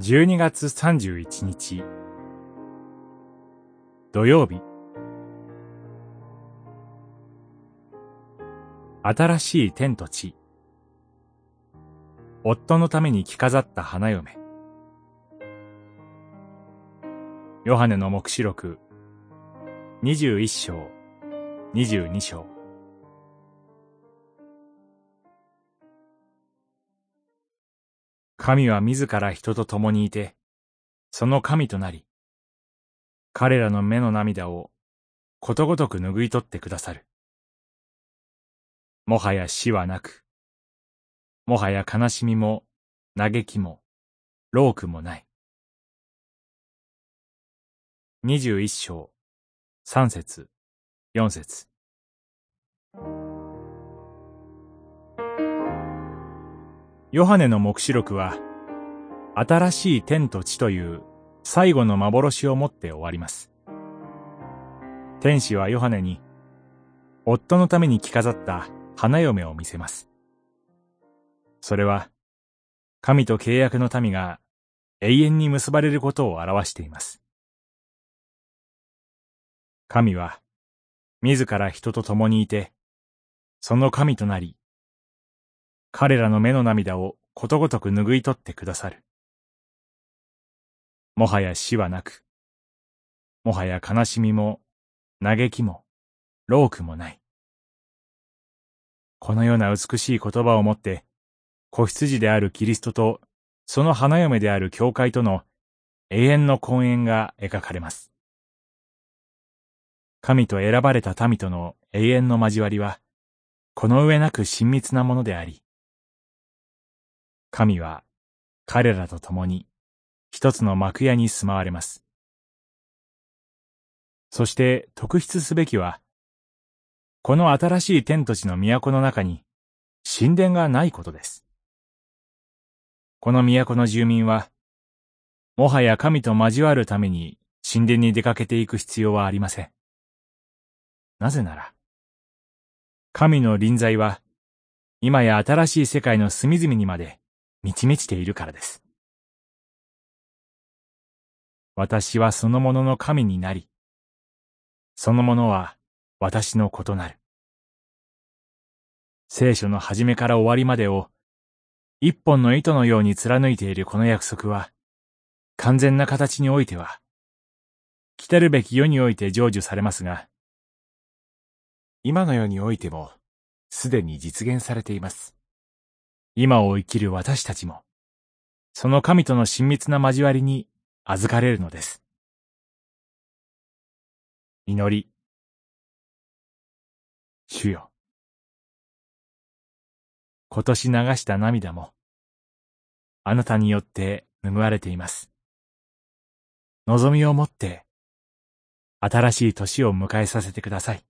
12月31日。土曜日。新しい天と地。夫のために着飾った花嫁。ヨハネの目視録。21章。22章。神は自ら人と共にいて、その神となり、彼らの目の涙をことごとく拭い取ってくださる。もはや死はなく、もはや悲しみも嘆きも老苦もない。二十一章、三節、四節。ヨハネの目視録は、新しい天と地という最後の幻をもって終わります。天使はヨハネに、夫のために着飾った花嫁を見せます。それは、神と契約の民が永遠に結ばれることを表しています。神は、自ら人と共にいて、その神となり、彼らの目の涙をことごとく拭い取ってくださる。もはや死はなく、もはや悲しみも、嘆きも、老苦もない。このような美しい言葉をもって、子羊であるキリストと、その花嫁である教会との永遠の婚姻が描かれます。神と選ばれた民との永遠の交わりは、この上なく親密なものであり、神は彼らと共に一つの幕屋に住まわれます。そして特筆すべきは、この新しい天と地の都の中に神殿がないことです。この都の住民は、もはや神と交わるために神殿に出かけていく必要はありません。なぜなら、神の臨在は、今や新しい世界の隅々にまで満ち満ちているからです。私はそのものの神になり、そのものは私の異なる。聖書の始めから終わりまでを一本の糸のように貫いているこの約束は、完全な形においては、来たるべき世において成就されますが、今の世においても、すでに実現されています。今を生きる私たちも、その神との親密な交わりに預かれるのです。祈り。主よ。今年流した涙も、あなたによって拭われています。望みを持って、新しい年を迎えさせてください。